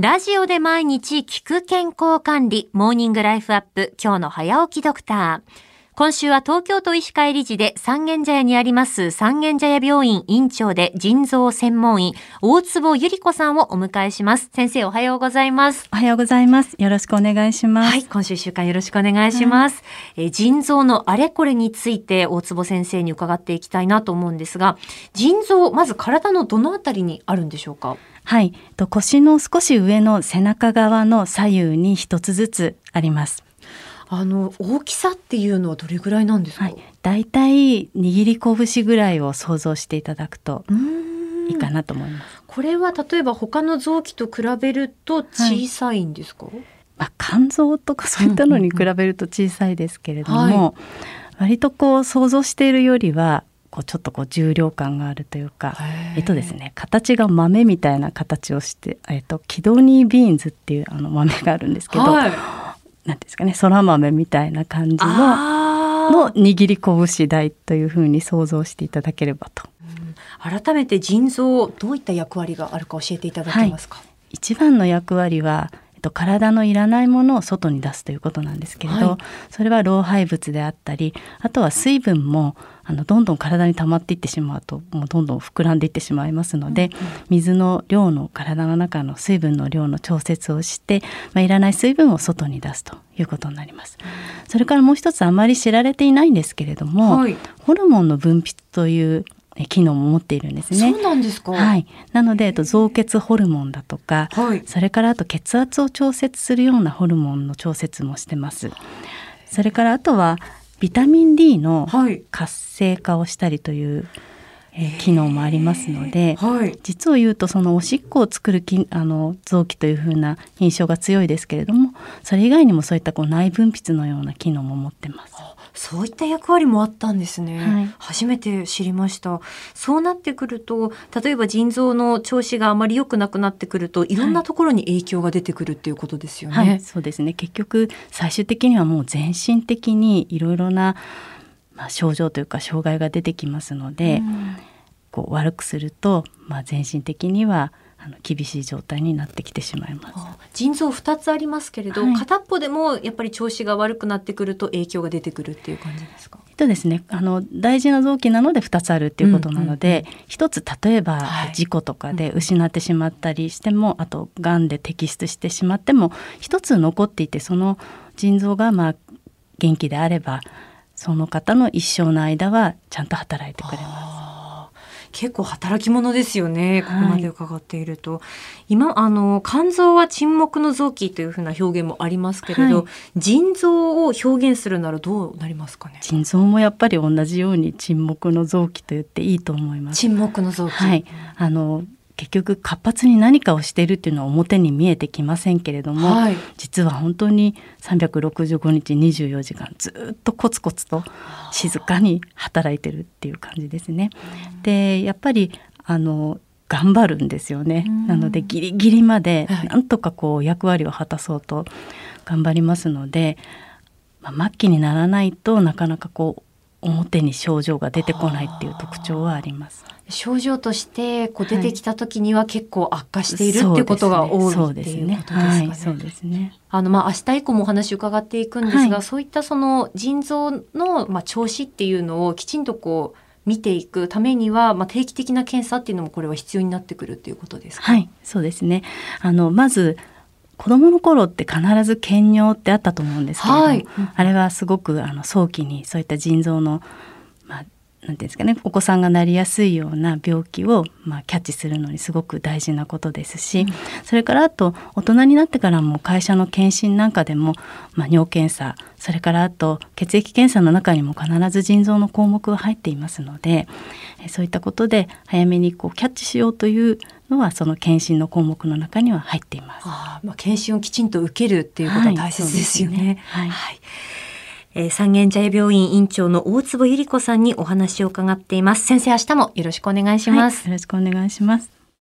ラジオで毎日聞く健康管理、モーニングライフアップ、今日の早起きドクター。今週は東京都医師会理事で三軒茶屋にあります三軒茶屋病院院長で腎臓専門医、大坪ゆり子さんをお迎えします。先生おはようございます。おはようございます。よろしくお願いします。はい、今週一週間よろしくお願いします。はい、え腎臓のあれこれについて大坪先生に伺っていきたいなと思うんですが、腎臓、まず体のどのあたりにあるんでしょうか？はい、と腰の少し上の背中側の左右に一つずつあります。あの大きさっていうのはどれぐらいなんですか？はい、だいたい握り拳ぐらいを想像していただくといいかなと思います。これは例えば他の臓器と比べると小さいんですか？はい、まあ、肝臓とかそういったのに比べると小さいですけれども、はい、割とこう想像しているよりはこうちょっとこう重量感があるというかえっとですね形が豆みたいな形をして、えっと、キドニービーンズっていうあの豆があるんですけど、はい、なんですかねそら豆みたいな感じのの握り拳台というふうに想像していただければと。改めて腎臓どういった役割があるか教えていただけますか、はい、一番の役割はえっと、体のいらないものを外に出すということなんですけれど、はい、それは老廃物であったりあとは水分もあのどんどん体に溜まっていってしまうともうどんどん膨らんでいってしまいますので、うんうん、水の量の体の中の水分の量の調節をして、まあ、いらない水分を外に出すということになります。それからもう一つあまり知られていないんですけれども、はい、ホルモンの分泌という機能も持っているんですね。そうなんですか。はい。なので、えっと、増血ホルモンだとか、はい、それからあと血圧を調節するようなホルモンの調節もしてます。それからあとはビタミン D の活性化をしたりという、えー、機能もありますので、はい、実を言うとそのおしっこを作るきあの臓器というふうな印象が強いですけれどもそれ以外にもそういったこう内分泌のような機能も持ってます。そういった役割もあったんですね、はい、初めて知りました。そうなってくると例えば腎臓の調子があまり良くなくなってくるとい。ろんなところに影響が出てくるっていうことですよね、はいはい、そうですね。結局最終的にはもう全身的にいろいろな、まあ、症状というか障害が出てきますので、うん、こう悪くすると、まあ、全身的にはあの厳しい状態になってきてしまいます。腎臓2つありますけれど、はい、片っぽでもやっぱり調子が悪くなってくると影響が出てくるっていう感じですか？とですねあの大事な臓器なので2つあるっていうことなので、うんうん、1つ例えば、事故とかで失ってしまったりしても、あとがんで摘出してしまっても1つ残っていてその腎臓がまあ元気であればその方の一生の間はちゃんと働いてくれます。結構働き者ですよね、ここまで伺っていると。はい、今、あの、肝臓は沈黙の臓器というふうな表現もありますけれど、はい、腎臓を表現するならどうなりますかね？腎臓もやっぱり同じように沈黙の臓器と言っていいと思います。沈黙の臓器。はい。あの、結局活発に何かをしているっていうのは表に見えてきませんけれども、はい、実は本当に365日24時間ずっとコツコツと静かに働いてるっていう感じですね。でやっぱりあの頑張るんですよね。なのでギリギリまでなんとかこう役割を果たそうと頑張りますので、まあ、末期にならないとなかなかこう表に症状が出てこないっていう特徴はあります。症状としてこう出てきた時には結構悪化している、はい、っていうことが多いそうですね。そうですね。あのまあ明日以降もお話伺っていくんですが、はい、そういったその腎臓のまあ調子っていうのをきちんとこう見ていくためには、まあ、定期的な検査っていうのもこれは必要になってくるっていうことですか。はい、そうですね。あのまず子供の頃って必ず検尿ってあったと思うんですけれども、はい、あれはすごくあの早期にそういった腎臓の、まあ、なんていうんですかねお子さんがなりやすいような病気を、まあ、キャッチするのにすごく大事なことですし、うん、それからあと大人になってからも会社の検診なんかでも、まあ、尿検査それからあと血液検査の中にも必ず腎臓の項目が入っていますのでそういったことで早めにこうキャッチしようというのはその検診の項目の中には入っています。あまあ、検診をきちんと受けるっていうことは大切ですよね。はい、はいえー、三軒茶屋病院院長の大坪百合子さんにお話を伺っています。先生、明日もよろしくお願いします、はい、よろしくお願いします。